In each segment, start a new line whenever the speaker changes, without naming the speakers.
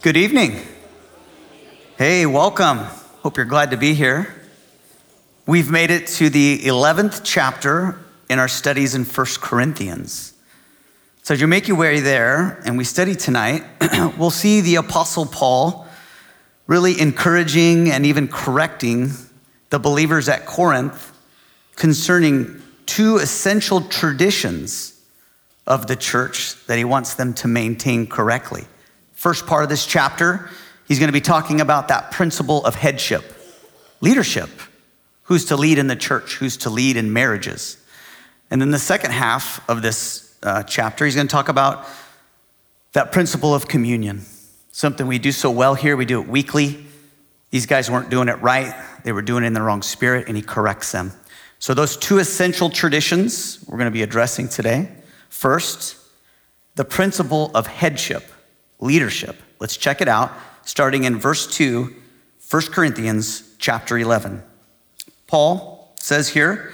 Good evening. Hey, welcome. Hope you're glad to be here. We've made it to the 11th chapter in our studies in 1 Corinthians. So, as you make your way there and we study tonight, we'll see the Apostle Paul really encouraging and even correcting the believers at Corinth concerning two essential traditions of the church that he wants them to maintain correctly. First part of this chapter, he's going to be talking about that principle of headship, leadership. Who's to lead in the church? Who's to lead in marriages? And then the second half of this uh, chapter, he's going to talk about that principle of communion, something we do so well here. We do it weekly. These guys weren't doing it right, they were doing it in the wrong spirit, and he corrects them. So, those two essential traditions we're going to be addressing today. First, the principle of headship, leadership. Let's check it out, starting in verse 2, 1 Corinthians chapter 11. Paul says here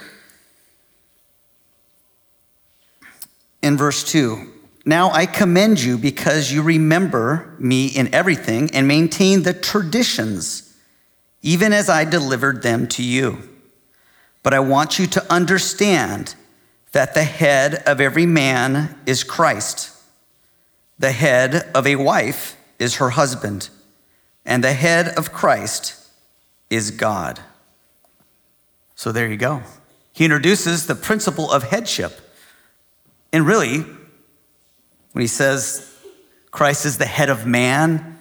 in verse 2 Now I commend you because you remember me in everything and maintain the traditions, even as I delivered them to you. But I want you to understand that the head of every man is Christ. The head of a wife is her husband, and the head of Christ is God. So there you go. He introduces the principle of headship. And really, when he says Christ is the head of man,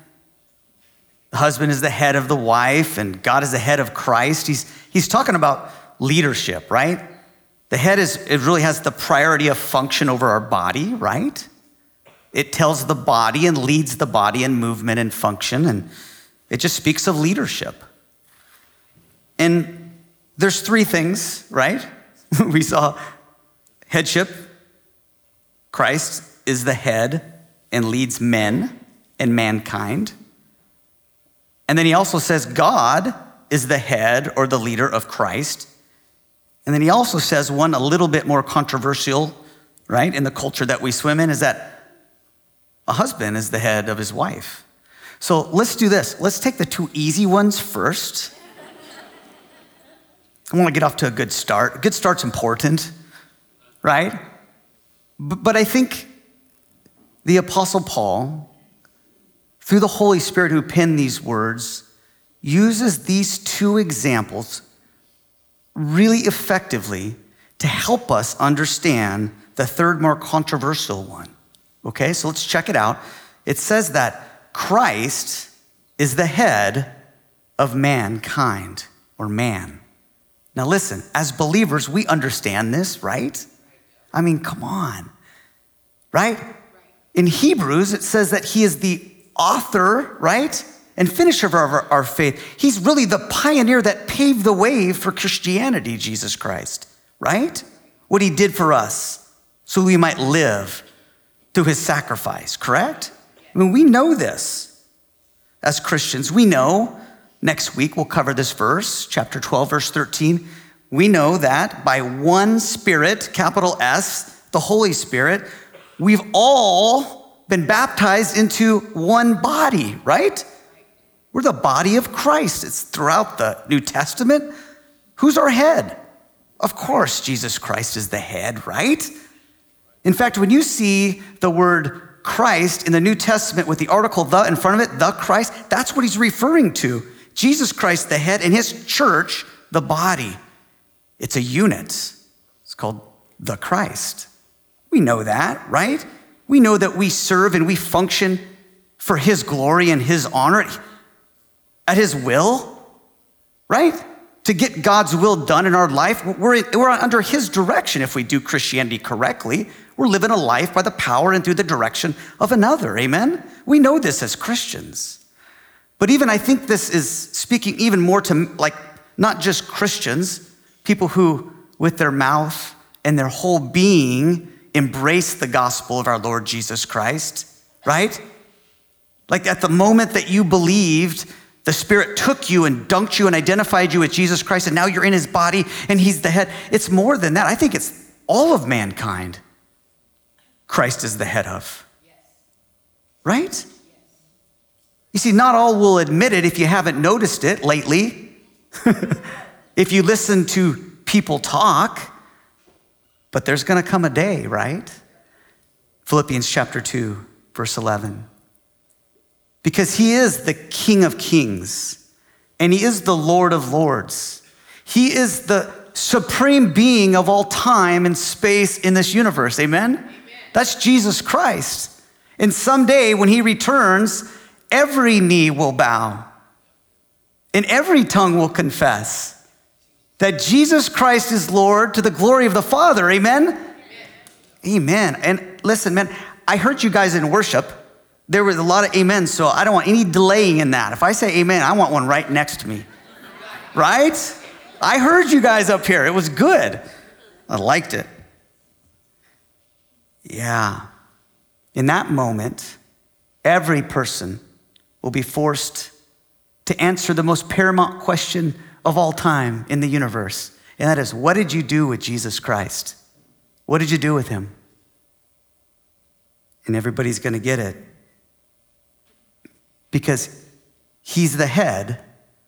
the husband is the head of the wife, and God is the head of Christ, he's, he's talking about leadership, right? The head is, it really has the priority of function over our body, right? It tells the body and leads the body in movement and function, and it just speaks of leadership. And there's three things, right? we saw headship. Christ is the head and leads men and mankind. And then he also says God is the head or the leader of Christ. And then he also says one a little bit more controversial, right, in the culture that we swim in is that a husband is the head of his wife. So let's do this. Let's take the two easy ones first. I want to get off to a good start. A good start's important, right? But I think the Apostle Paul, through the Holy Spirit who penned these words, uses these two examples really effectively to help us understand the third, more controversial one. Okay, so let's check it out. It says that Christ is the head of mankind or man. Now, listen, as believers, we understand this, right? I mean, come on, right? In Hebrews, it says that he is the author, right? and finisher of our, our, faith. He's really the pioneer that paved the way for Christianity, Jesus Christ, right? What he did for us so we might live through his sacrifice, correct? I mean, we know this as Christians. We know, next week we'll cover this verse, chapter 12, verse 13. We know that by one Spirit, capital S, the Holy Spirit, we've all been baptized into one body, right? We're the body of Christ. It's throughout the New Testament. Who's our head? Of course, Jesus Christ is the head, right? In fact, when you see the word Christ in the New Testament with the article the in front of it, the Christ, that's what he's referring to. Jesus Christ, the head, and his church, the body. It's a unit. It's called the Christ. We know that, right? We know that we serve and we function for his glory and his honor at his will, right? To get God's will done in our life, we're, we're under his direction if we do Christianity correctly. We're living a life by the power and through the direction of another. Amen? We know this as Christians. But even I think this is speaking even more to like not just Christians, people who with their mouth and their whole being embrace the gospel of our Lord Jesus Christ, right? Like at the moment that you believed the Spirit took you and dunked you and identified you with Jesus Christ, and now you're in his body and he's the head. It's more than that. I think it's all of mankind Christ is the head of. Right? You see, not all will admit it if you haven't noticed it lately. if you listen to people talk, but there's going to come a day, right? Philippians chapter 2, verse 11. Because he is the King of kings and he is the Lord of lords. He is the supreme being of all time and space in this universe. Amen? That's Jesus Christ. And someday when he returns, every knee will bow and every tongue will confess that Jesus Christ is Lord to the glory of the Father. Amen? Amen. Amen. And listen, man, I heard you guys in worship. There was a lot of amens, so I don't want any delaying in that. If I say amen, I want one right next to me. Right? I heard you guys up here. It was good. I liked it. Yeah. In that moment, every person will be forced to answer the most paramount question of all time in the universe. And that is, what did you do with Jesus Christ? What did you do with him? And everybody's going to get it. Because he's the head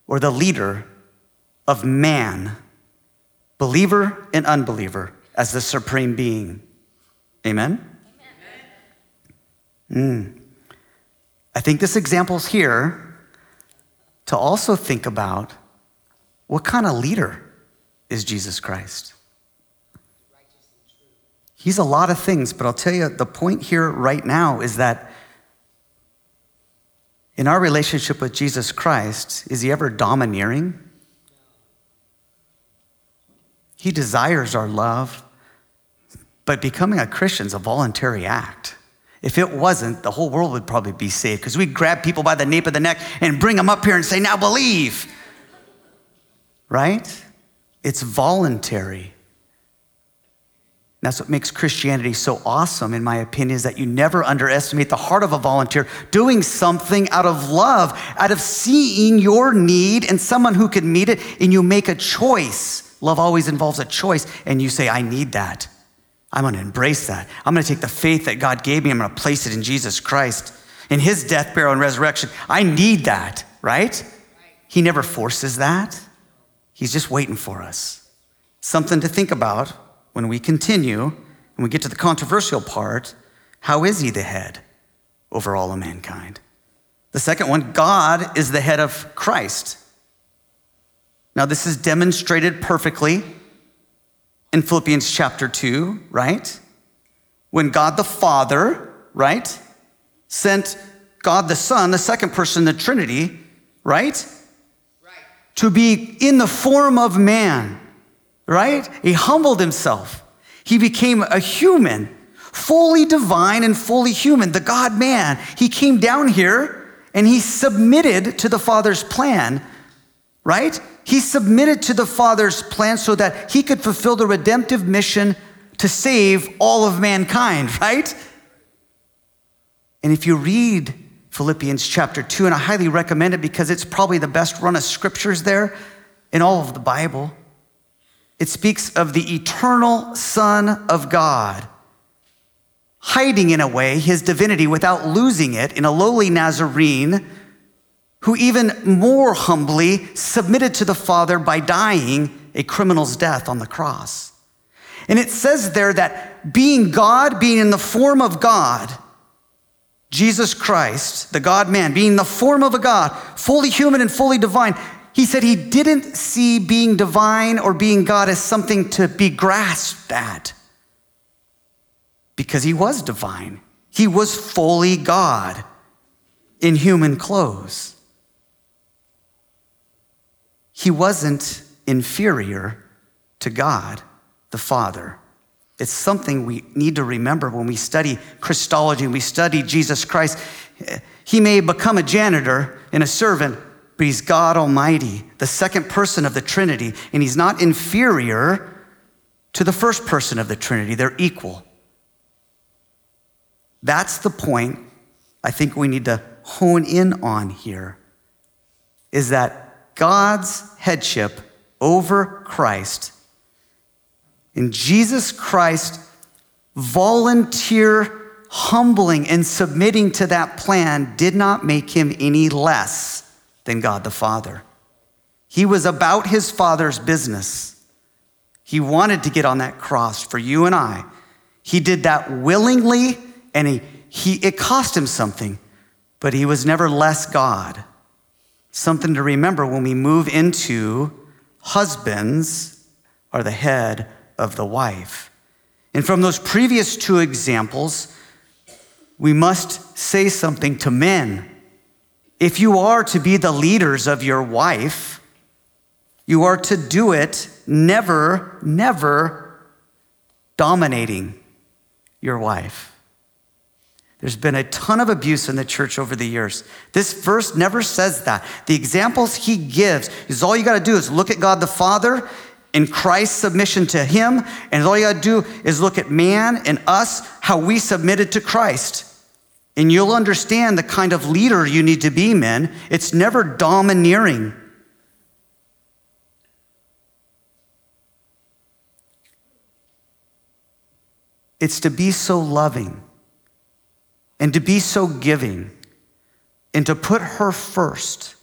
or the leader of man, believer and unbeliever, as the supreme being. Amen? Mm. I think this example's here to also think about what kind of leader is Jesus Christ? He's a lot of things, but I'll tell you the point here right now is that in our relationship with Jesus Christ, is he ever domineering? He desires our love, but becoming a Christian is a voluntary act. If it wasn't, the whole world would probably be saved because we'd grab people by the nape of the neck and bring them up here and say, Now believe. Right? It's voluntary. That's what makes Christianity so awesome, in my opinion, is that you never underestimate the heart of a volunteer doing something out of love, out of seeing your need and someone who can meet it, and you make a choice. Love always involves a choice, and you say, I need that. I'm going to embrace that. I'm going to take the faith that God gave me, I'm going to place it in Jesus Christ, in his death, burial, and resurrection. I need that, right? He never forces that. He's just waiting for us. Something to think about when we continue and we get to the controversial part. How is he the head over all of mankind? The second one, God is the head of Christ. Now, this is demonstrated perfectly in Philippians chapter 2, right? When God the Father, right, sent God the Son, the second person of the Trinity, right? to be in the form of man, right? He humbled himself. He became a human, fully divine and fully human, the God man. He came down here and he submitted to the Father's plan, right? He submitted to the Father's plan so that he could fulfill the redemptive mission to save all of mankind, right? And if you read Philippians chapter 2, and I highly recommend it because it's probably the best run of scriptures there in all of the Bible. It speaks of the eternal Son of God, hiding in a way his divinity without losing it in a lowly Nazarene who even more humbly submitted to the Father by dying a criminal's death on the cross. And it says there that being God, being in the form of God, Jesus Christ, the God man, being the form of a God, fully human and fully divine, he said he didn't see being divine or being God as something to be grasped at because he was divine. He was fully God in human clothes. He wasn't inferior to God the Father. It's something we need to remember when we study Christology and we study Jesus Christ. He may become a janitor and a servant, but he's God Almighty, the second person of the Trinity, and he's not inferior to the first person of the Trinity. They're equal. That's the point I think we need to hone in on here is that God's headship over Christ in Jesus Christ volunteer humbling and submitting to that plan did not make him any less than God the Father. He was about his Father's business. He wanted to get on that cross for you and I. He did that willingly, and he, he, it cost him something, but he was never less God. Something to remember when we move into husbands are the head of the wife. And from those previous two examples, we must say something to men. If you are to be the leaders of your wife, you are to do it never, never dominating your wife. There's been a ton of abuse in the church over the years. This verse never says that. The examples he gives is all you got to do is look at God the Father in Christ's submission to him, and all you got to do is look at man and us, how we submitted to Christ. And you'll understand the kind of leader you need to be, men. It's never domineering. It's to be so loving and to be so giving and to put her first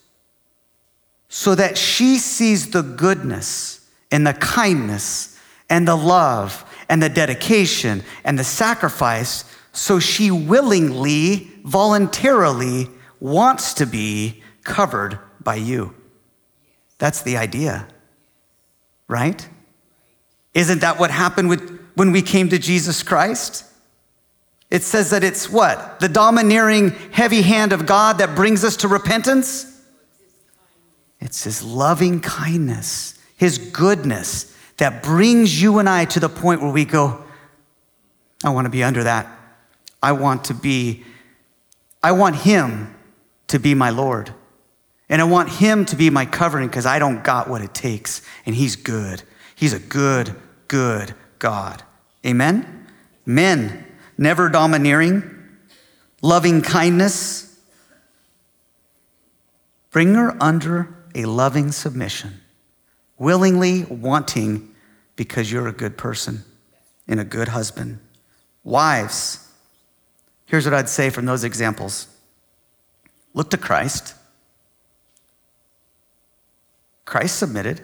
so that she sees the goodness and the kindness and the love and the dedication and the sacrifice so she willingly, voluntarily wants to be covered by you. That's the idea, right? Isn't that what happened with, when we came to Jesus Christ? It says that it's what? The domineering, heavy hand of God that brings us to repentance? It's His loving kindness, His goodness that brings you and I to the point where we go, I want to be under that. I want to be, I want Him to be my Lord. And I want Him to be my covering because I don't got what it takes. And He's good. He's a good, good God. Amen? Men, never domineering, loving kindness. Bring her under a loving submission, willingly wanting because you're a good person and a good husband. Wives, Here's what I'd say from those examples look to Christ. Christ submitted.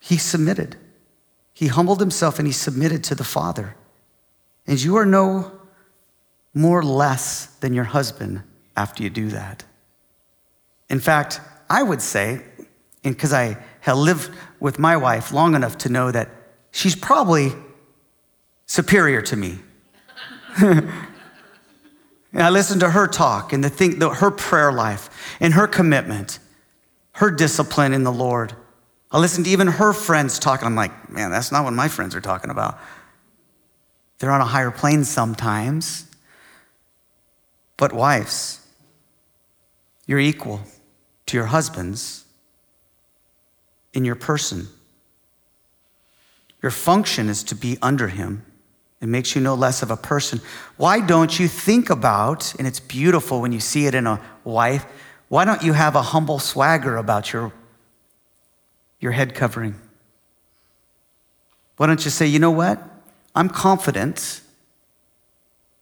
He submitted. He humbled himself and he submitted to the Father. And you are no more less than your husband after you do that. In fact, I would say, and because I have lived with my wife long enough to know that she's probably superior to me. and I listen to her talk and the thing, the, her prayer life and her commitment, her discipline in the Lord. I listen to even her friends talking. I'm like, man, that's not what my friends are talking about. They're on a higher plane sometimes. But wives, you're equal to your husbands in your person. Your function is to be under him it makes you no less of a person. Why don't you think about, and it's beautiful when you see it in a wife, why don't you have a humble swagger about your, your head covering? Why don't you say, you know what? I'm confident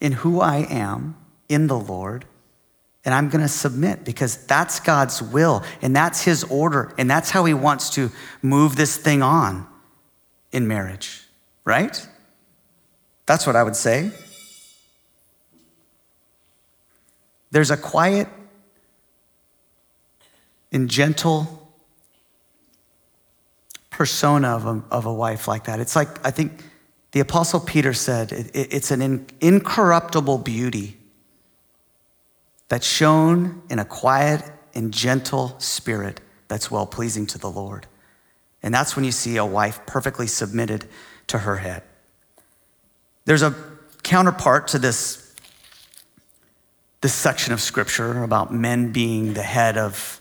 in who I am in the Lord, and I'm going to submit because that's God's will, and that's His order, and that's how He wants to move this thing on in marriage, right? That's what I would say. There's a quiet and gentle persona of a, of a wife like that. It's like, I think the Apostle Peter said, it, it's an in, incorruptible beauty that's shown in a quiet and gentle spirit that's well pleasing to the Lord. And that's when you see a wife perfectly submitted to her head. There's a counterpart to this, this section of scripture about men being the head of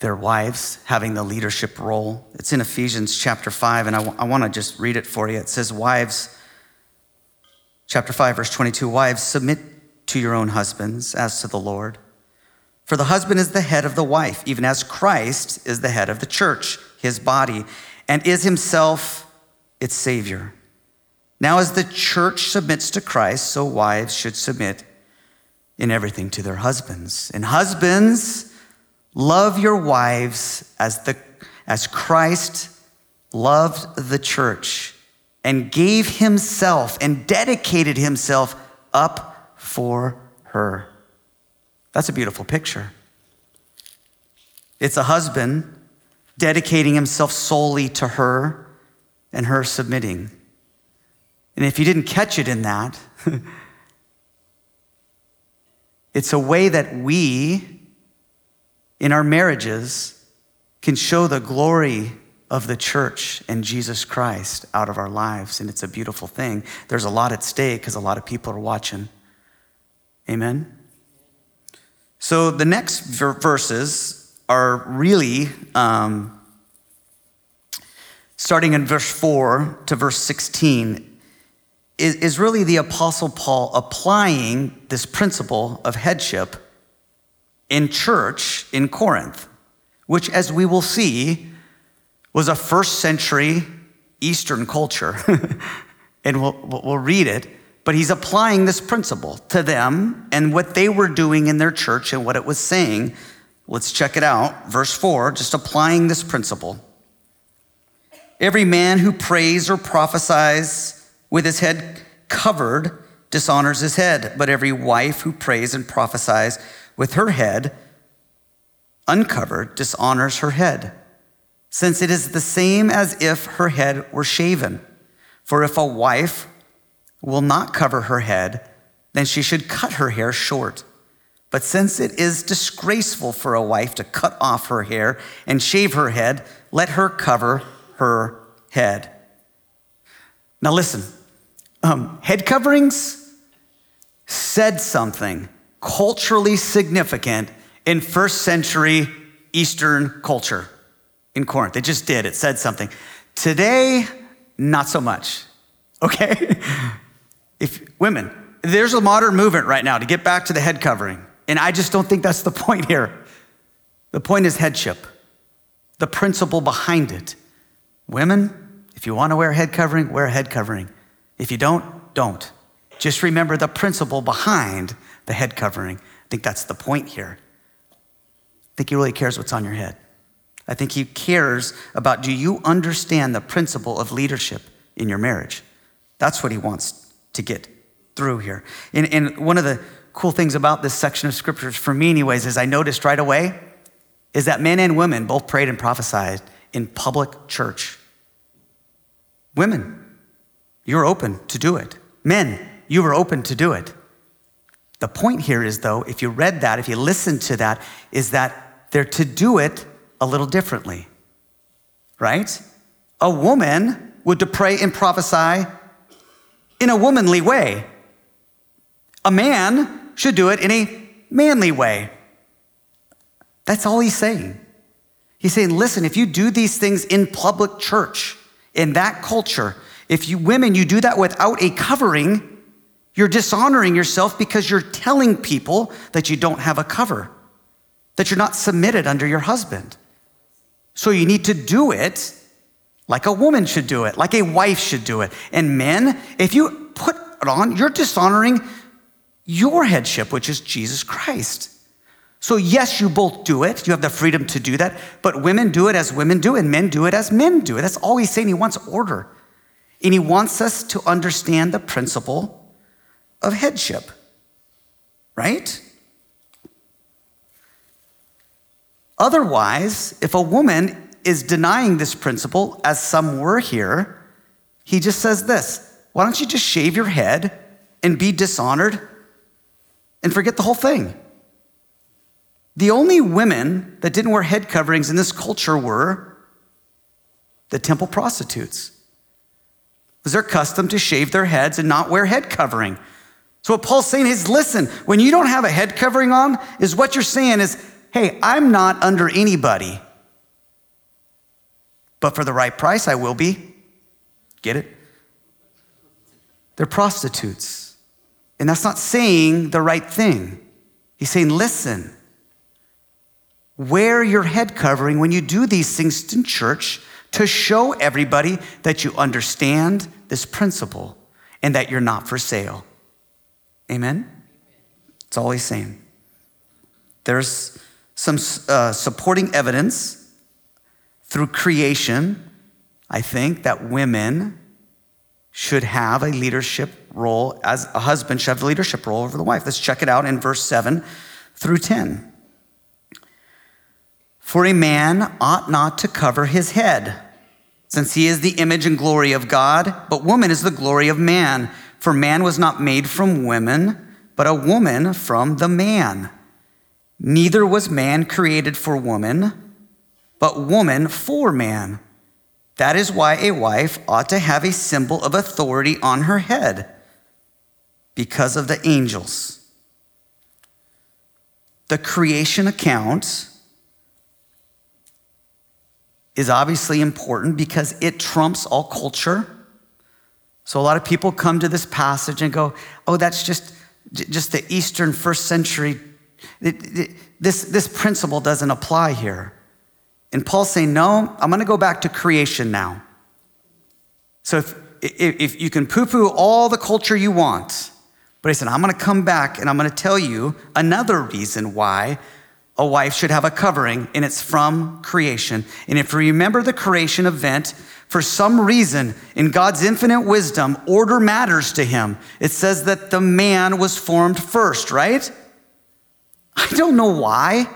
their wives, having the leadership role. It's in Ephesians chapter 5, and I, w- I want to just read it for you. It says, Wives, chapter 5, verse 22, Wives, submit to your own husbands as to the Lord. For the husband is the head of the wife, even as Christ is the head of the church, his body, and is himself its Savior. Now, as the church submits to Christ, so wives should submit in everything to their husbands. And husbands, love your wives as, the, as Christ loved the church and gave himself and dedicated himself up for her. That's a beautiful picture. It's a husband dedicating himself solely to her and her submitting. And if you didn't catch it in that, it's a way that we, in our marriages, can show the glory of the church and Jesus Christ out of our lives. And it's a beautiful thing. There's a lot at stake because a lot of people are watching. Amen? So the next verses are really um, starting in verse 4 to verse 16 is, is really the Apostle Paul applying this principle of headship in church in Corinth, which, as we will see, was a first century Eastern culture. and we'll, we'll read it. But he's applying this principle to them and what they were doing in their church and what it was saying. Let's check it out. Verse 4, just applying this principle. Every man who prays or prophesies with his head covered dishonors his head, but every wife who prays and prophesies with her head uncovered dishonors her head, since it is the same as if her head were shaven. For if a wife will not cover her head, then she should cut her hair short. But since it is disgraceful for a wife to cut off her hair and shave her head, let her cover her head. Now, listen um, head coverings said something culturally significant in first century Eastern culture in Corinth. It just did, it said something. Today, not so much, okay? if women, there's a modern movement right now to get back to the head covering, and I just don't think that's the point here. The point is headship, the principle behind it. Women, if you want to wear a head covering, wear a head covering. If you don't, don't. Just remember the principle behind the head covering. I think that's the point here. I think he really cares what's on your head. I think he cares about do you understand the principle of leadership in your marriage? That's what he wants to get through here. And, and one of the cool things about this section of scriptures, for me, anyways, is I noticed right away is that men and women both prayed and prophesied in public church. Women, you're open to do it. Men, you were open to do it. The point here is, though, if you read that, if you listen to that, is that they're to do it a little differently, right? A woman would to pray and prophesy in a womanly way. A man should do it in a manly way. That's all he's saying. He's saying, listen, if you do these things in public church, in that culture, if you women, you do that without a covering, you're dishonoring yourself because you're telling people that you don't have a cover, that you're not submitted under your husband. So you need to do it like a woman should do it, like a wife should do it. And men, if you put it on, you're dishonoring your headship, which is Jesus Christ. So, yes, you both do it. You have the freedom to do that. But women do it as women do, and men do it as men do it. That's all he's saying. He wants order. And he wants us to understand the principle of headship, right? Otherwise, if a woman is denying this principle, as some were here, he just says this why don't you just shave your head and be dishonored and forget the whole thing? The only women that didn't wear head coverings in this culture were the temple prostitutes It was their custom to shave their heads and not wear head covering. So what Paul's saying is, listen, when you don't have a head covering on, is what you're saying is, hey, I'm not under anybody. But for the right price, I will be. Get it? They're prostitutes. And that's not saying the right thing. He's saying, listen, wear your head covering when you do these things in church to show everybody that you understand this principle. and that you're not for sale. Amen? That's all he's saying. There's some uh, supporting evidence through creation, I think, that women should have a leadership role, as a husband should have a leadership role over the wife. Let's check it out in verse 7 through 10. For a man ought not to cover his head, since he is the image and glory of God, but woman is the glory of man. For man was not made from women, but a woman from the man. Neither was man created for woman, but woman for man. That is why a wife ought to have a symbol of authority on her head because of the angels. The creation account is obviously important because it trumps all culture. So a lot of people come to this passage and go, "Oh, that's just just the Eastern first century. This this principle doesn't apply here." And Paul's saying, "No, I'm going to go back to creation now." So if if you can poo-poo all the culture you want, but he said, I'm going to come back and I'm going to tell you another reason why a wife should have a covering, and it's from creation. And if you remember the creation event, for some reason, in God's infinite wisdom, order matters to him. It says that the man was formed first, right? I don't know why.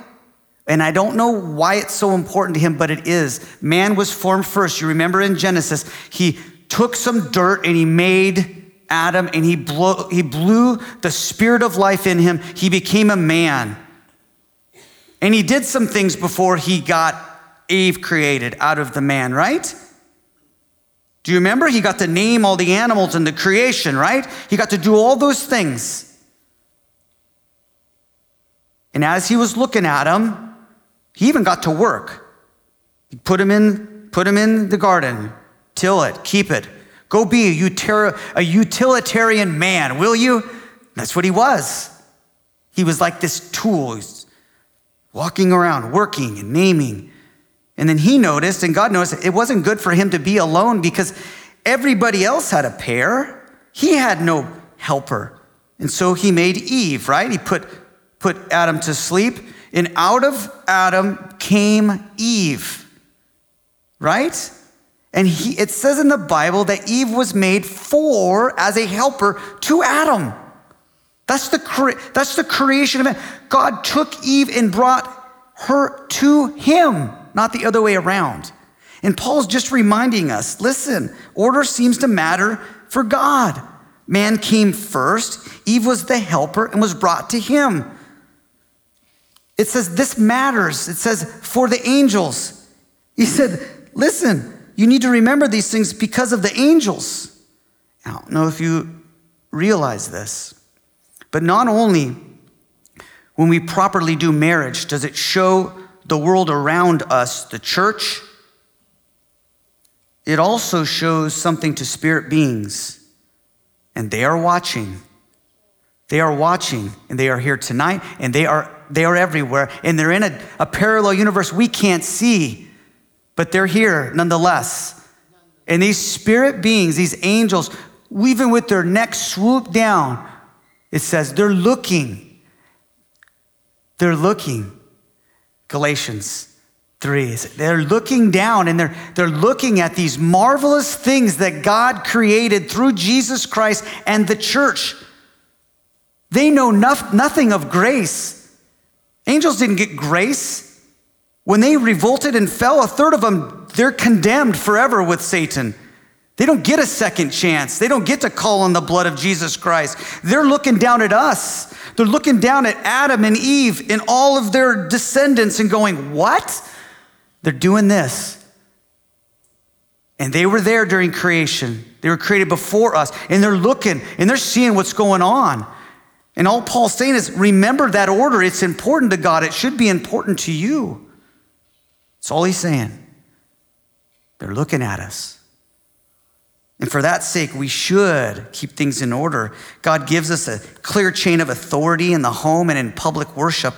And I don't know why it's so important to him, but it is. Man was formed first. You remember in Genesis, he took some dirt and he made Adam and he blew, he blew the spirit of life in him. He became a man. And he did some things before he got Eve created out of the man, right? Do you remember? He got to name all the animals in the creation, right? He got to do all those things. And as he was looking at them, he even got to work. He put him in, put him in the garden, till it, keep it. Go be a utilitarian man, will you? That's what he was. He was like this tool walking around, working and naming. And then he noticed, and God noticed, it wasn't good for him to be alone because everybody else had a pair. He had no helper. And so he made Eve, right? He put, put Adam to sleep, and out of Adam came Eve, right? And he, it says in the Bible that Eve was made for, as a helper to Adam. That's the, cre- that's the creation of man. God took Eve and brought her to him, not the other way around. And Paul's just reminding us listen, order seems to matter for God. Man came first, Eve was the helper and was brought to him. It says this matters. It says for the angels. He said, listen, you need to remember these things because of the angels. I don't know if you realize this. But not only when we properly do marriage does it show the world around us, the church, it also shows something to spirit beings. And they are watching. They are watching, and they are here tonight, and they are, they are everywhere. And they're in a, a parallel universe we can't see, but they're here nonetheless. And these spirit beings, these angels, even with their necks swooped down, it says they're looking. They're looking. Galatians 3. They're looking down and they're, they're looking at these marvelous things that God created through Jesus Christ and the church. They know nothing of grace. Angels didn't get grace. When they revolted and fell, a third of them, they're condemned forever with Satan. They don't get a second chance. They don't get to call on the blood of Jesus Christ. They're looking down at us. They're looking down at Adam and Eve and all of their descendants and going, What? They're doing this. And they were there during creation. They were created before us. And they're looking and they're seeing what's going on. And all Paul's saying is remember that order. It's important to God. It should be important to you. That's all he's saying. They're looking at us. And for that sake, we should keep things in order. God gives us a clear chain of authority in the home and in public worship.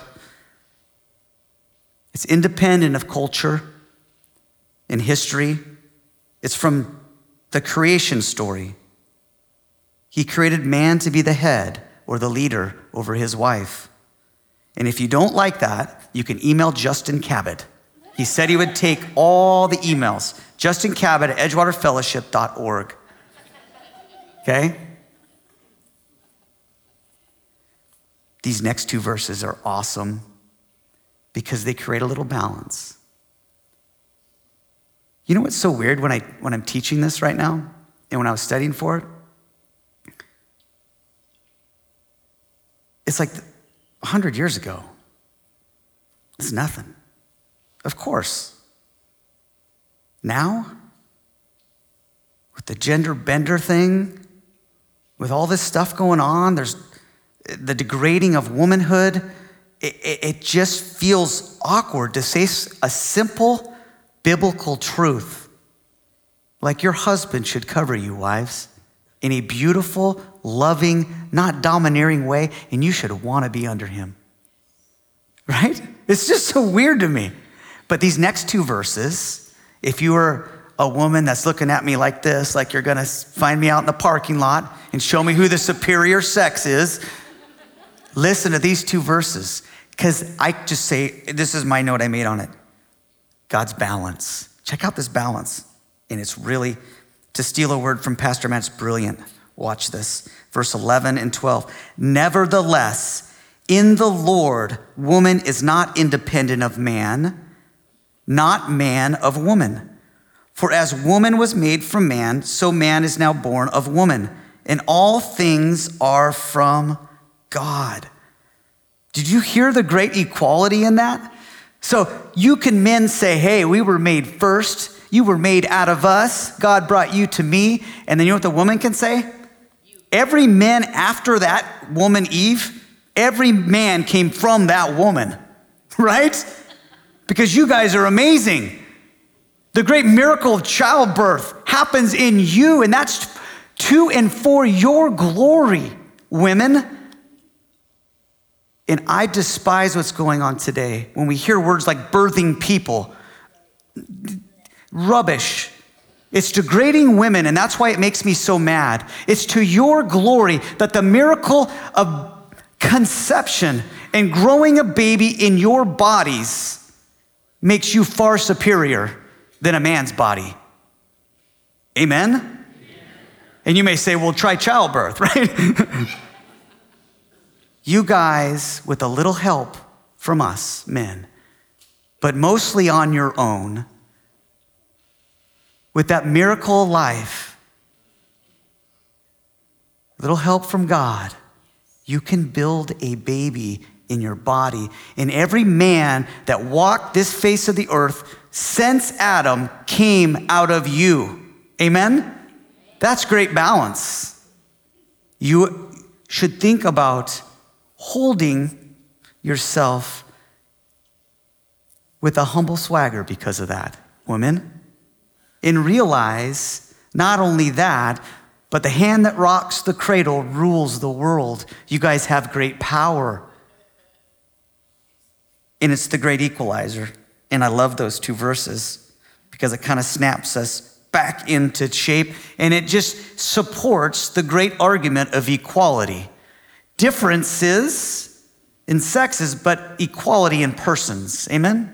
It's independent of culture and history, it's from the creation story. He created man to be the head or the leader over his wife. And if you don't like that, you can email Justin Cabot. He said he would take all the emails. Justin Cabot at edgewaterfellowship.org. Okay? These next two verses are awesome because they create a little balance. You know what's so weird when, I, when I'm teaching this right now and when I was studying for it? It's like 100 years ago. It's nothing. Of course. Now, with the gender bender thing, with all this stuff going on, there's the degrading of womanhood. It, it, it just feels awkward to say a simple biblical truth like your husband should cover you, wives, in a beautiful, loving, not domineering way, and you should want to be under him. Right? It's just so weird to me. But these next two verses, if you are a woman that's looking at me like this, like you're gonna find me out in the parking lot and show me who the superior sex is, listen to these two verses. Because I just say, this is my note I made on it God's balance. Check out this balance. And it's really, to steal a word from Pastor Matt, it's brilliant. Watch this. Verse 11 and 12. Nevertheless, in the Lord, woman is not independent of man not man of woman. For as woman was made from man, so man is now born of woman. And all things are from God. Did you hear the great equality in that? So you can men say, hey, we were made first. You were made out of us. God brought you to me. And then you know what the woman can say? Every man after that woman, Eve, every man came from that woman, right? Because you guys are amazing. The great miracle of childbirth happens in you, and that's to and for your glory, women. And I despise what's going on today when we hear words like birthing people. Rubbish. It's degrading women, and that's why it makes me so mad. It's to your glory that the miracle of conception and growing a baby in your bodies makes you far superior than a man's body. Amen? And you may say, well, try childbirth, right? you guys, with a little help from us, men, but mostly on your own, with that miracle life, little help from God, you can build a baby in your body. And every man that walked this face of the earth since Adam came out of you. Amen? That's great balance. You should think about holding yourself with a humble swagger because of that, women. And realize not only that, but the hand that rocks the cradle rules the world. You guys have great power and it's the great equalizer. And I love those two verses because it kind of snaps us back into shape and it just supports the great argument of equality. Differences in sexes, but equality in persons. Amen?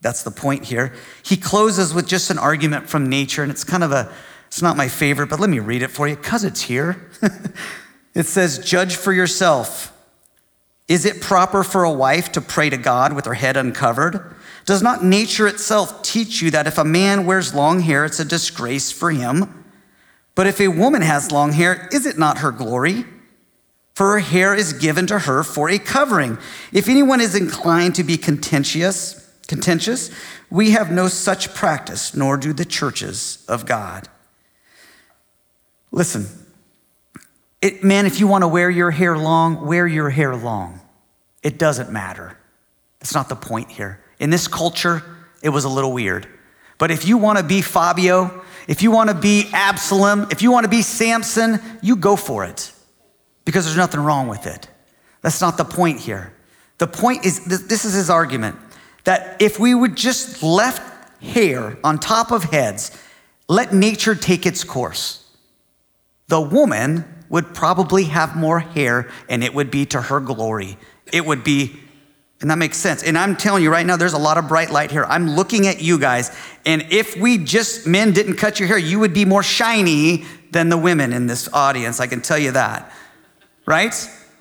That's the point here. He closes with just an argument from nature, and it's kind of a, it's not my favorite, but let me read it for you because it's here. it says, Judge for yourself. Is it proper for a wife to pray to God with her head uncovered? Does not nature itself teach you that if a man wears long hair, it's a disgrace for him? But if a woman has long hair, is it not her glory? For her hair is given to her for a covering. If anyone is inclined to be contentious, contentious, we have no such practice, nor do the churches of God. Listen, it, man, if you want to wear your hair long, wear your hair long. It doesn't matter. That's not the point here. In this culture, it was a little weird. But if you want to be Fabio, if you want to be Absalom, if you want to be Samson, you go for it because there's nothing wrong with it. That's not the point here. The point is this is his argument that if we would just left hair on top of heads, let nature take its course the woman would probably have more hair and it would be to her glory. It would be, and that makes sense. And I'm telling you right now, there's a lot of bright light here. I'm looking at you guys, and if we just, men didn't cut your hair, you would be more shiny than the women in this audience. I can tell you that, right?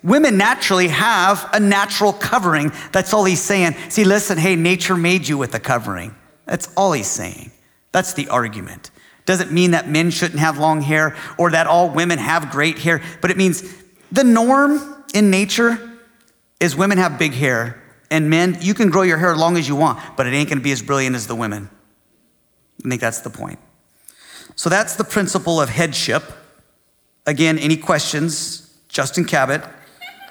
Women naturally have a natural covering. That's all he's saying. See, listen, hey, nature made you with a covering. That's all he's saying. That's the argument. Doesn't mean that men shouldn't have long hair or that all women have great hair, but it means the norm in nature is women have big hair and men, you can grow your hair as long as you want, but it ain't gonna be as brilliant as the women. I think that's the point. So that's the principle of headship. Again, any questions? Justin Cabot,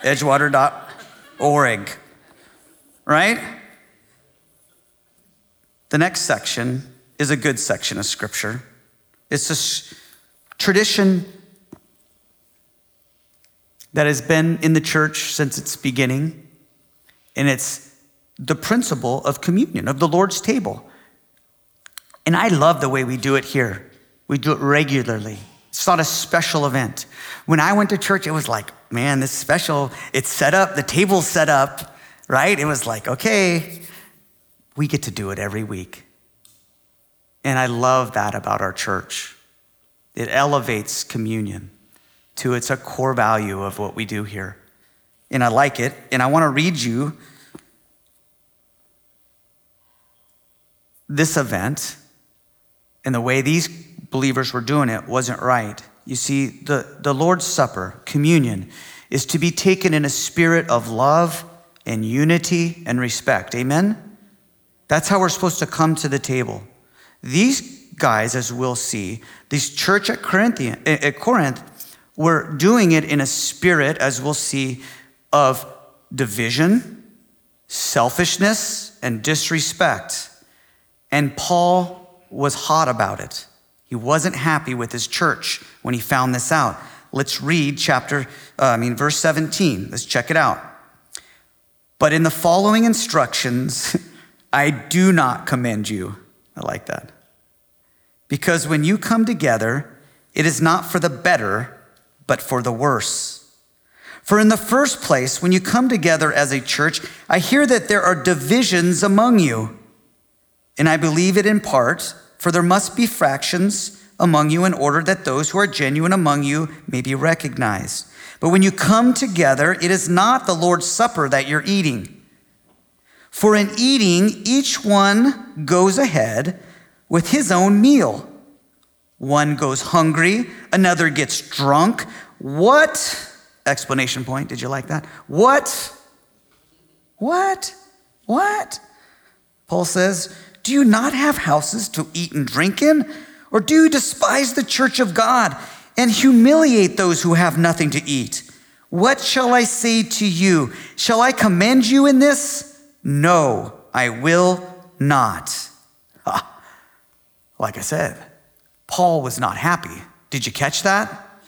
edgewater.org. Right? The next section is a good section of scripture. It's a tradition that has been in the church since its beginning, and it's the principle of communion, of the Lord's table. And I love the way we do it here. We do it regularly. It's not a special event. When I went to church, it was like, man, this special, it's set up, the table's set up, right? It was like, okay, we get to do it every week. And I love that about our church. It elevates communion to it's a core value of what we do here. And I like it. And I want to read you this event and the way these believers were doing it wasn't right. You see, the, the Lord's Supper, communion, is to be taken in a spirit of love and unity and respect. Amen? That's how we're supposed to come to the table. These guys, as we'll see, this church at, at Corinth were doing it in a spirit, as we'll see, of division, selfishness, and disrespect. And Paul was hot about it. He wasn't happy with his church when he found this out. Let's read chapter, uh, I mean, verse 17. Let's check it out. But in the following instructions, I do not commend you. I like that. Because when you come together, it is not for the better, but for the worse. For in the first place, when you come together as a church, I hear that there are divisions among you. And I believe it in part, for there must be fractions among you in order that those who are genuine among you may be recognized. But when you come together, it is not the Lord's Supper that you're eating. For in eating, each one goes ahead with his own meal. One goes hungry, another gets drunk. What? Explanation point. Did you like that? What? What? What? Paul says, Do you not have houses to eat and drink in? Or do you despise the church of God and humiliate those who have nothing to eat? What shall I say to you? Shall I commend you in this? No, I will not. Ah, like I said, Paul was not happy. Did you catch that?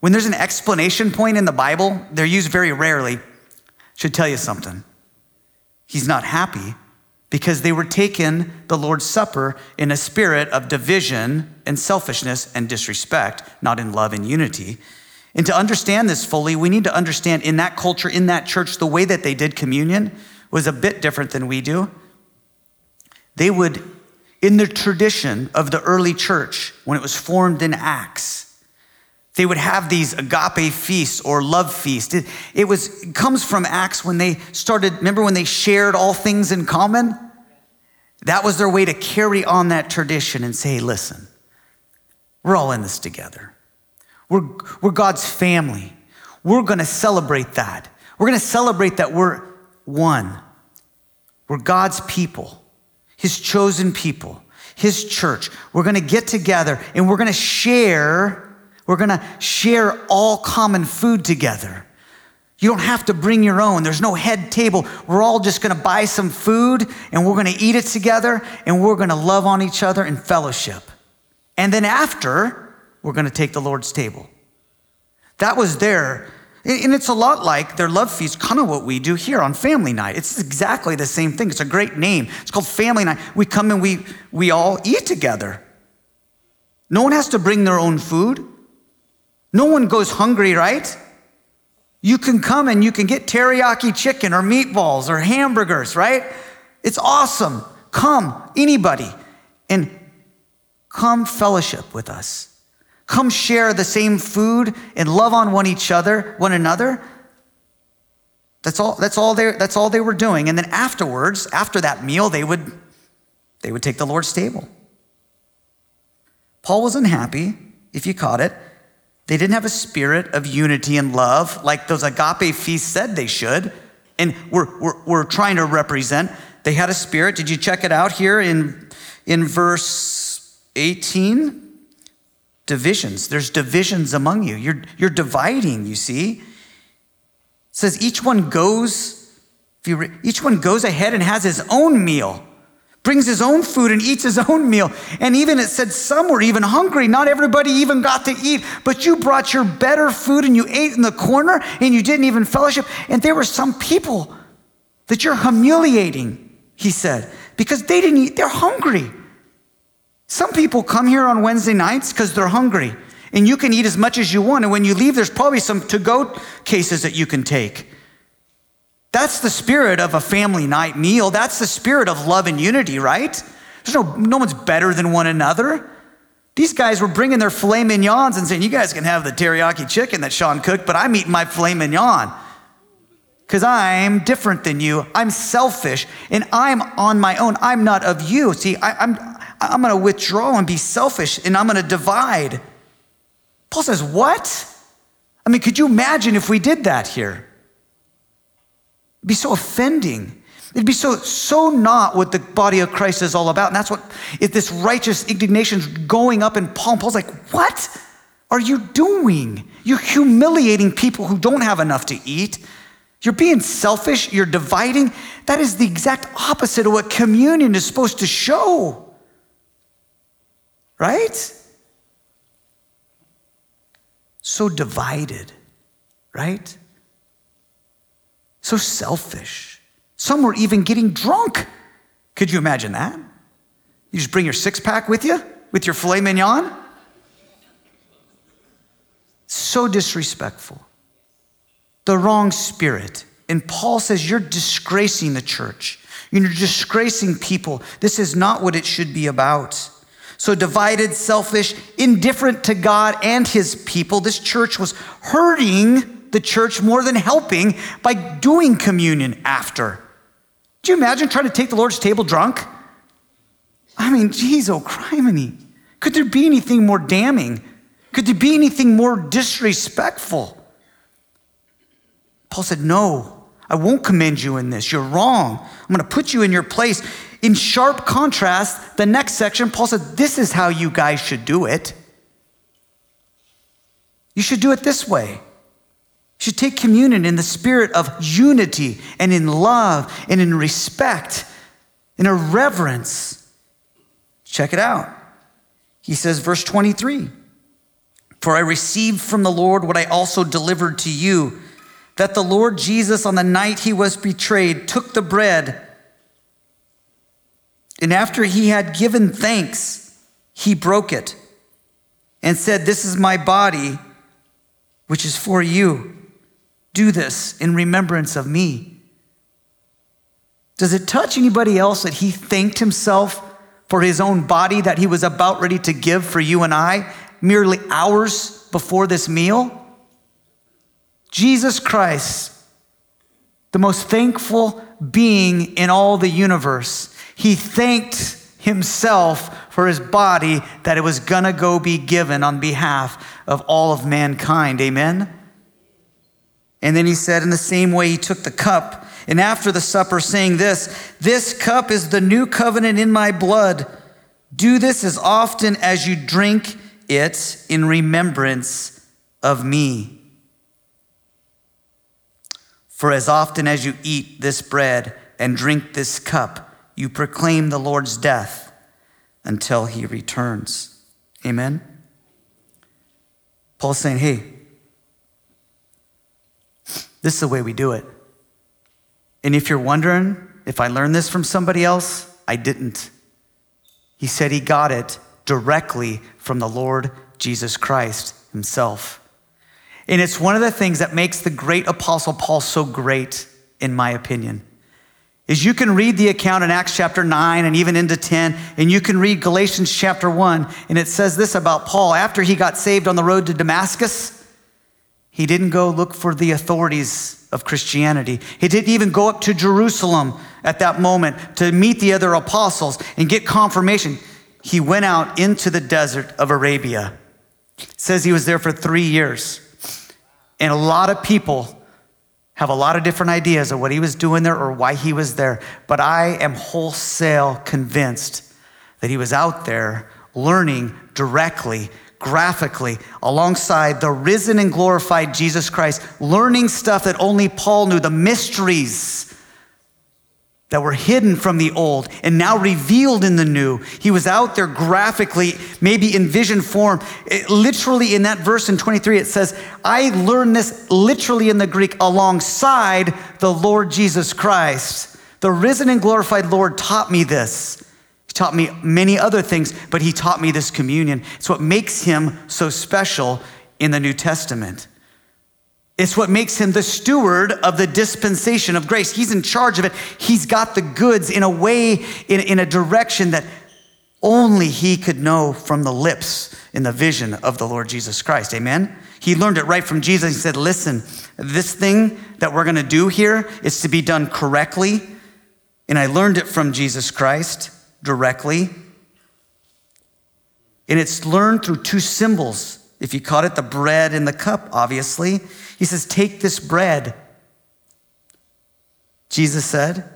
When there's an explanation point in the Bible, they're used very rarely. Should tell you something. He's not happy because they were taking the Lord's Supper in a spirit of division and selfishness and disrespect, not in love and unity. And to understand this fully, we need to understand in that culture, in that church, the way that they did communion was a bit different than we do. They would, in the tradition of the early church, when it was formed in Acts, they would have these agape feasts or love feasts. It, it was it comes from Acts when they started, remember when they shared all things in common? That was their way to carry on that tradition and say, listen, we're all in this together. We're, we're God's family. We're going to celebrate that. We're going to celebrate that we're one. We're God's people, His chosen people, His church. We're going to get together and we're going to share. We're going to share all common food together. You don't have to bring your own. There's no head table. We're all just going to buy some food and we're going to eat it together and we're going to love on each other in fellowship. And then after, we're going to take the Lord's table. That was their and it's a lot like their love feast, kind of what we do here on family night. It's exactly the same thing. It's a great name. It's called family night. We come and we, we all eat together. No one has to bring their own food. No one goes hungry, right? You can come and you can get teriyaki chicken or meatballs or hamburgers, right? It's awesome. Come, anybody, and come fellowship with us. Come share the same food and love on one each other, one another. That's all, that's all they that's all they were doing. And then afterwards, after that meal, they would they would take the Lord's table. Paul was unhappy, if you caught it. They didn't have a spirit of unity and love like those agape feasts said they should. And we're, we're, we're trying to represent. They had a spirit. Did you check it out here in, in verse 18? Divisions. There's divisions among you. You're, you're dividing, you see. It says each one goes, re, each one goes ahead and has his own meal brings his own food and eats his own meal. And even it said some were even hungry. Not everybody even got to eat, but you brought your better food and you ate in the corner and you didn't even fellowship. And there were some people that you're humiliating, he said, because they didn't eat. They're hungry. Some people come here on Wednesday nights because they're hungry. And you can eat as much as you want. And when you leave, there's probably some to go cases that you can take. That's the spirit of a family night meal. That's the spirit of love and unity, right? There's no, no one's better than one another. These guys were bringing their filet mignons and saying, You guys can have the teriyaki chicken that Sean cooked, but I'm eating my filet mignon because I'm different than you. I'm selfish and I'm on my own. I'm not of you. See, I, am I'm, going to withdraw and be selfish and I'm going to divide. Paul says, What? I mean, could you imagine if we did that here? It'd be so offending. It'd be so, so not what the body of Christ is all about. And that's what if this righteous indignation's going up in Paul. Paul's like, what are you doing? You're humiliating people who don't have enough to eat. You're being selfish. You're dividing. That is the exact opposite of what communion is supposed to show. Right? So divided, right? So selfish. Some were even getting drunk. Could you imagine that? You just bring your six pack with you, with your filet mignon? So disrespectful. The wrong spirit. And Paul says, You're disgracing the church. You're disgracing people. This is not what it should be about. So, divided, selfish, indifferent to God and his people, this church was hurting the church more than helping by doing communion after. Do you imagine trying to take the Lord's table drunk? I mean, geez, oh, criminy. Could there be anything more damning? Could there be anything more disrespectful? Paul said, No, I won't commend you in this. You're wrong. I'm going to put you in your place. In sharp contrast, the next section, Paul said, This is how you guys should do it. You should do it this way You should take communion in the spirit of unity and in love and in respect, and in a reverence. Check it out. He says, verse 23 For I received from the Lord what I also delivered to you, that the Lord Jesus, on the night he was betrayed, took the bread, and after he had given thanks, he broke it and said, This is my body, which is for you. Do this in remembrance of me. Does it touch anybody else that he thanked himself for his own body that he was about ready to give for you and I merely hours before this meal? Jesus Christ, the most thankful being in all the universe, he thanked himself for his body that it was gonna go be given on behalf of all of mankind. Amen? And then he said, in the same way, he took the cup. And after the supper, saying this, This cup is the new covenant in my blood. Do this as often as you drink it in remembrance of me. For as often as you eat this bread and drink this cup, you proclaim the Lord's death until he returns. Amen. Paul's saying, hey, this is the way we do it. And if you're wondering if I learned this from somebody else, I didn't. He said he got it directly from the Lord Jesus Christ himself. And it's one of the things that makes the great apostle Paul so great, in my opinion. Is you can read the account in Acts chapter 9 and even into 10, and you can read Galatians chapter 1, and it says this about Paul. After he got saved on the road to Damascus, he didn't go look for the authorities of Christianity. He didn't even go up to Jerusalem at that moment to meet the other apostles and get confirmation. He went out into the desert of Arabia. It says he was there for three years. And a lot of people have a lot of different ideas of what he was doing there or why he was there. But I am wholesale convinced that he was out there learning directly, graphically, alongside the risen and glorified Jesus Christ, learning stuff that only Paul knew, the mysteries that were hidden from the old and now revealed in the new. He was out there graphically, maybe in vision form. It, literally, in that verse in 23, it says, I learned this literally in the Greek alongside the Lord Jesus Christ. The risen and glorified Lord taught me this. He taught me many other things, but he taught me this communion. It's what makes him so special in the New Testament. It's what makes him the steward of the dispensation of grace. He's in charge of it. He's got the goods in a way, in, in a direction that only he could know from the lips in the vision of the Lord Jesus Christ. Amen? He learned it right from Jesus. He said, Listen, this thing that we're going to do here is to be done correctly. And I learned it from Jesus Christ directly. And it's learned through two symbols. If you caught it, the bread and the cup, obviously. He says, Take this bread. Jesus said,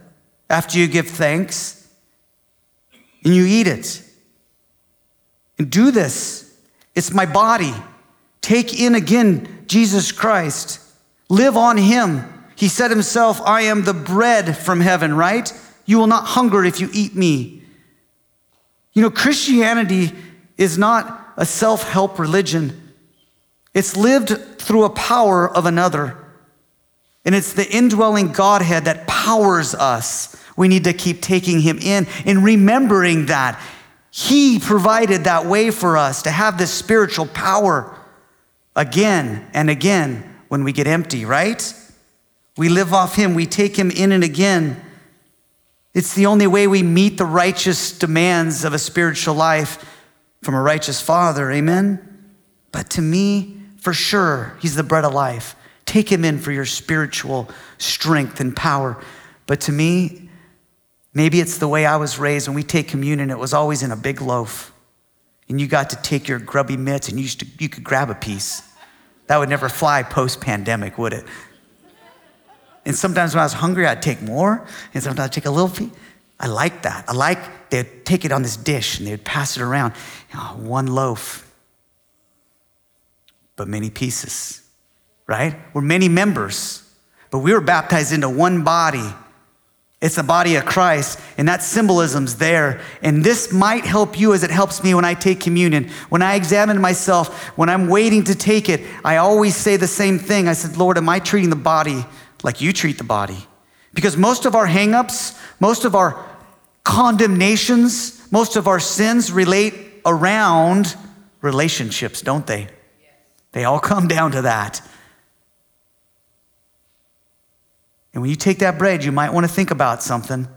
after you give thanks and you eat it. And do this. It's my body. Take in again Jesus Christ. Live on him. He said himself, I am the bread from heaven, right? You will not hunger if you eat me. You know, Christianity is not a self help religion. It's lived through a power of another. And it's the indwelling Godhead that powers us. We need to keep taking him in and remembering that. He provided that way for us to have this spiritual power again and again when we get empty, right? We live off him, we take him in and again. It's the only way we meet the righteous demands of a spiritual life from a righteous father, amen? But to me, for sure, He's the bread of life. Take Him in for your spiritual strength and power. But to me, maybe it's the way I was raised. When we take communion, it was always in a big loaf. And you got to take your grubby mitts and you, to, you could grab a piece. That would never fly post pandemic, would it? And sometimes when I was hungry, I'd take more. And sometimes I'd take a little piece. I like that. I like they'd take it on this dish and they'd pass it around. Oh, one loaf but many pieces, right? We're many members, but we were baptized into one body. It's the body of Christ, and that symbolism's there. And this might help you as it helps me when I take communion. When I examine myself, when I'm waiting to take it, I always say the same thing. I said, Lord, am I treating the body like you treat the body? Because most of our hangups, most of our condemnations, most of our sins relate around relationships, don't they? They all come down to that. And when you take that bread, you might want to think about something.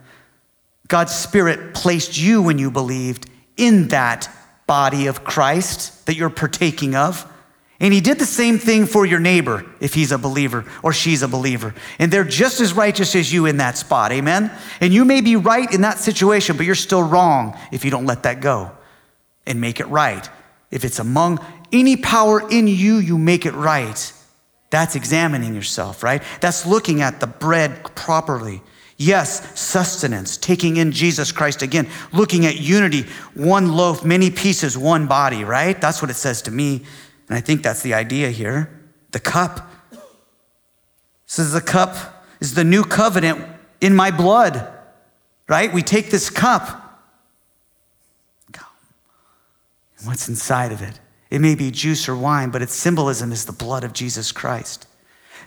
God's Spirit placed you when you believed in that body of Christ that you're partaking of. And He did the same thing for your neighbor if he's a believer or she's a believer. And they're just as righteous as you in that spot. Amen? And you may be right in that situation, but you're still wrong if you don't let that go and make it right. If it's among any power in you, you make it right. That's examining yourself, right? That's looking at the bread properly. Yes, sustenance, taking in Jesus Christ again, looking at unity, one loaf, many pieces, one body, right? That's what it says to me. And I think that's the idea here. The cup says the cup is the new covenant in my blood, right? We take this cup. What's inside of it? It may be juice or wine, but its symbolism is the blood of Jesus Christ.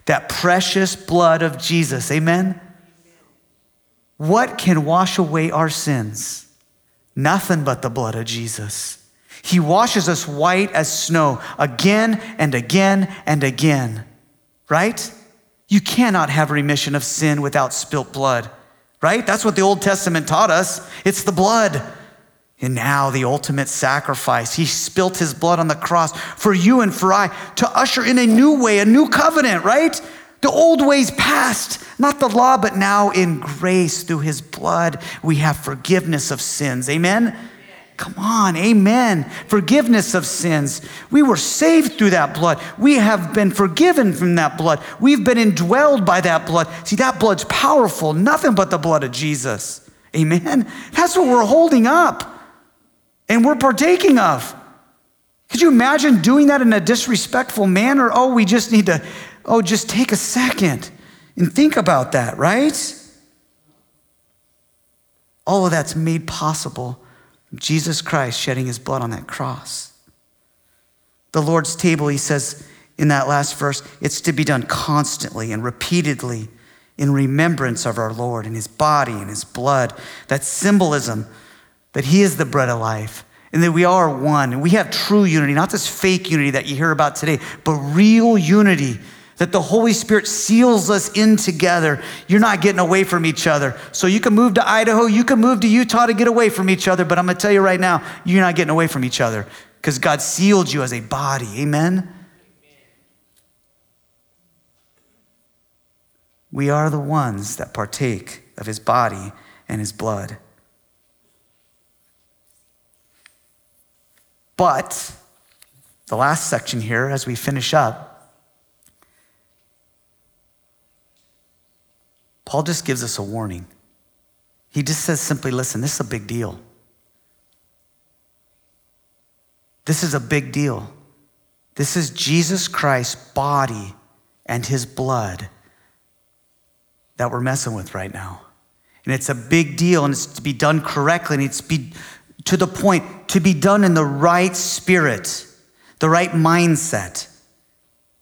That precious blood of Jesus. Amen? What can wash away our sins? Nothing but the blood of Jesus. He washes us white as snow again and again and again, right? You cannot have remission of sin without spilt blood, right? That's what the Old Testament taught us. It's the blood. And now the ultimate sacrifice. He spilt his blood on the cross for you and for I to usher in a new way, a new covenant, right? The old ways past, not the law, but now in grace through his blood, we have forgiveness of sins. Amen? Come on, amen. Forgiveness of sins. We were saved through that blood. We have been forgiven from that blood. We've been indwelled by that blood. See, that blood's powerful, nothing but the blood of Jesus. Amen. That's what we're holding up and we're partaking of. Could you imagine doing that in a disrespectful manner? Oh, we just need to, oh, just take a second and think about that, right? All of that's made possible Jesus Christ shedding his blood on that cross. The Lord's table, he says in that last verse, it's to be done constantly and repeatedly in remembrance of our Lord and his body and his blood. That symbolism that he is the bread of life and that we are one and we have true unity, not this fake unity that you hear about today, but real unity that the Holy Spirit seals us in together. You're not getting away from each other. So you can move to Idaho, you can move to Utah to get away from each other, but I'm to tell you right now, you're not getting away from each other because God sealed you as a body. Amen? We are the ones that partake of his body and his blood. But the last section here, as we finish up, Paul just gives us a warning. He just says simply, listen, this is a big deal. This is a big deal. This is Jesus Christ's body and his blood that we're messing with right now. And it's a big deal and it's to be done correctly and it's be to the point to be done in the right spirit, the right mindset.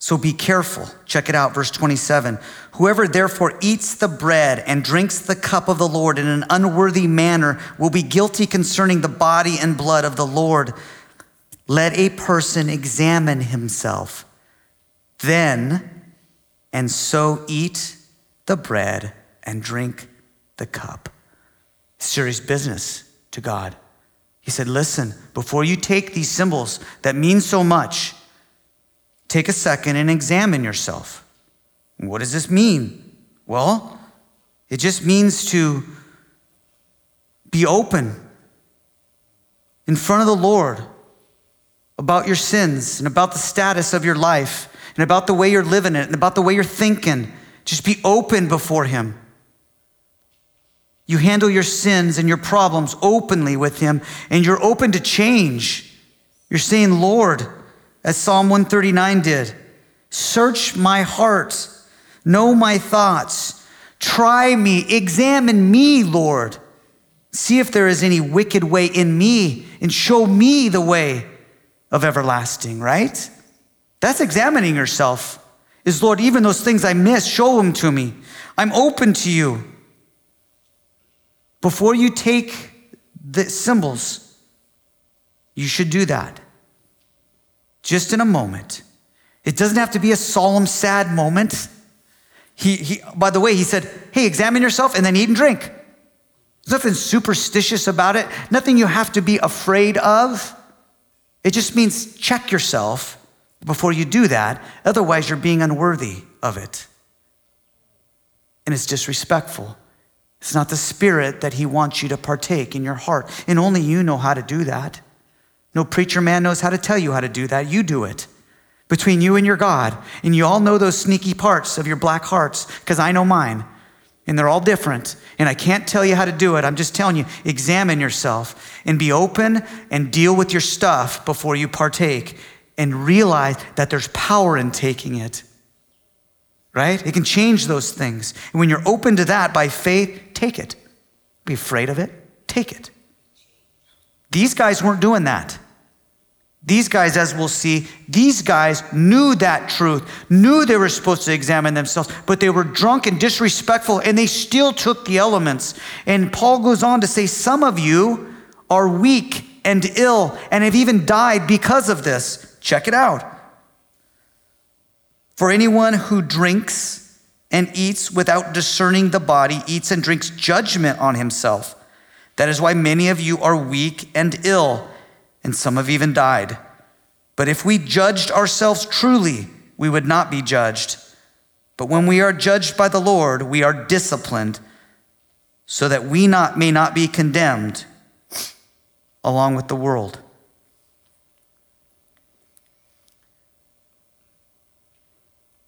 So be careful. Check it out, verse 27. Whoever therefore eats the bread and drinks the cup of the Lord in an unworthy manner will be guilty concerning the body and blood of the Lord. Let a person examine himself then, and so eat the bread and drink the cup. Serious business to God. He said, Listen, before you take these symbols that mean so much, take a second and examine yourself. What does this mean? Well, it just means to be open in front of the Lord about your sins and about the status of your life and about the way you're living it and about the way you're thinking. Just be open before Him. You handle your sins and your problems openly with Him, and you're open to change. You're saying, Lord, as Psalm 139 did. Search my heart, know my thoughts, try me, examine me, Lord. See if there is any wicked way in me, and show me the way of everlasting, right? That's examining yourself. Is Lord, even those things I miss, show them to me. I'm open to you. Before you take the symbols, you should do that just in a moment. It doesn't have to be a solemn, sad moment. He, he, by the way, he said, Hey, examine yourself and then eat and drink. There's nothing superstitious about it, nothing you have to be afraid of. It just means check yourself before you do that. Otherwise, you're being unworthy of it. And it's disrespectful. It's not the spirit that he wants you to partake in your heart. And only you know how to do that. No preacher man knows how to tell you how to do that. You do it between you and your God. And you all know those sneaky parts of your black hearts because I know mine. And they're all different. And I can't tell you how to do it. I'm just telling you, examine yourself and be open and deal with your stuff before you partake and realize that there's power in taking it. Right? It can change those things. And when you're open to that by faith, take it. Be afraid of it, take it. These guys weren't doing that. These guys, as we'll see, these guys knew that truth, knew they were supposed to examine themselves, but they were drunk and disrespectful, and they still took the elements. And Paul goes on to say, Some of you are weak and ill and have even died because of this. Check it out. For anyone who drinks and eats without discerning the body eats and drinks judgment on himself. That is why many of you are weak and ill, and some have even died. But if we judged ourselves truly, we would not be judged. But when we are judged by the Lord, we are disciplined so that we not, may not be condemned along with the world.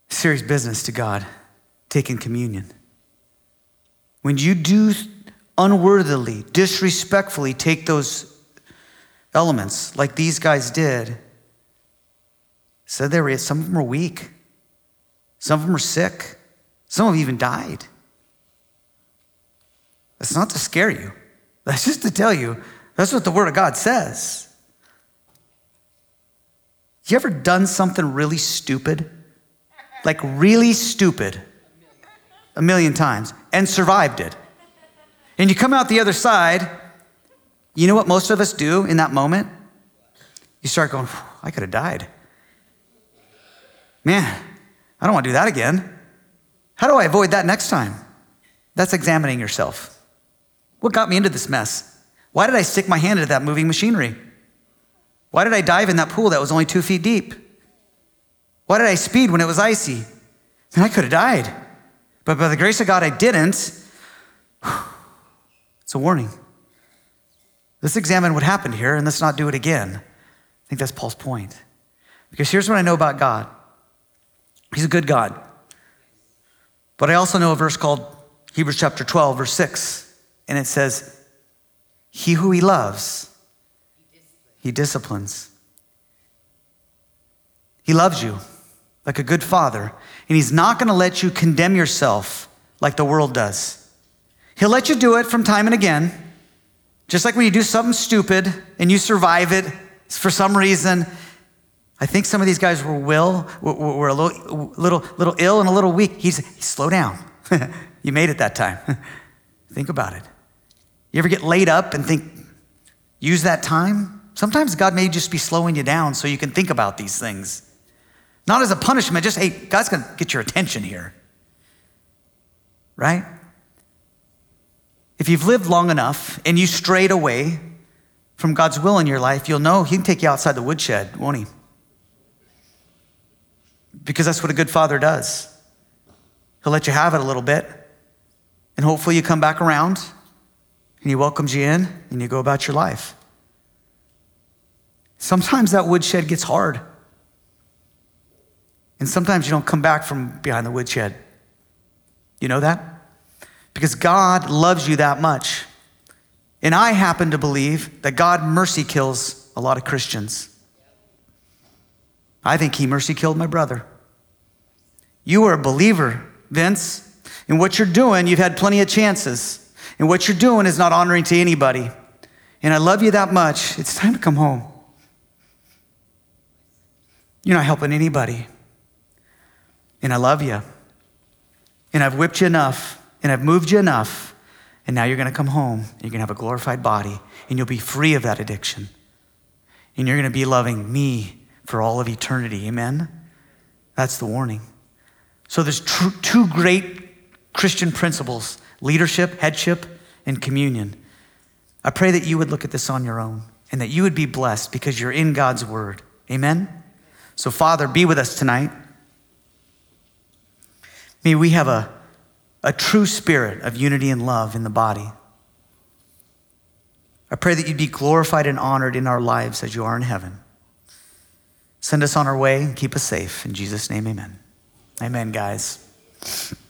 Serious business to God, taking communion. When you do unworthily, disrespectfully take those elements like these guys did, said they were, some of them were weak, some of them were sick, some have even died. That's not to scare you. That's just to tell you that's what the Word of God says. You ever done something really stupid? Like really stupid a million times and survived it. And you come out the other side, you know what most of us do in that moment? You start going, I could have died. Man, I don't want to do that again. How do I avoid that next time? That's examining yourself. What got me into this mess? Why did I stick my hand into that moving machinery? Why did I dive in that pool that was only two feet deep? Why did I speed when it was icy? And I could have died. But by the grace of God, I didn't. It's a warning. Let's examine what happened here and let's not do it again. I think that's Paul's point. Because here's what I know about God He's a good God. But I also know a verse called Hebrews chapter 12, verse 6 and it says, He who he loves, he disciplines. He loves you like a good father, and he's not going to let you condemn yourself like the world does. He'll let you do it from time and again, just like when you do something stupid and you survive it for some reason. I think some of these guys were will were, a little, little, little ill and a little weak. He's, slow down. you made it that time. think about it. You ever get laid up and think, use that time? Sometimes God may just be slowing you down so you can think about these things. Not as a punishment, just, hey, God's gonna get your attention here. Right? If you've lived long enough and you strayed away from God's will in your life, you'll know He can take you outside the woodshed, won't He? Because that's what a good father does. He'll let you have it a little bit, and hopefully you come back around and he welcomes you in and you go about your life. Sometimes that woodshed gets hard. And sometimes you don't come back from behind the woodshed. You know that? Because God loves you that much. And I happen to believe that God mercy kills a lot of Christians. I think He mercy killed my brother. You are a believer, Vince. In what you're doing, you've had plenty of chances. And what you're doing is not honoring to anybody. And I love you that much. It's time to come home. You're not helping anybody. And I love you. And I've whipped you enough. And I've moved you enough. And now you're going to come home. You're going to have a glorified body. And you'll be free of that addiction. And you're going to be loving me for all of eternity. Amen? That's the warning. So there's tr- two great Christian principles leadership, headship, and communion. I pray that you would look at this on your own and that you would be blessed because you're in God's word. Amen? So, Father, be with us tonight. May we have a, a true spirit of unity and love in the body. I pray that you'd be glorified and honored in our lives as you are in heaven. Send us on our way and keep us safe. In Jesus' name, amen. Amen, guys.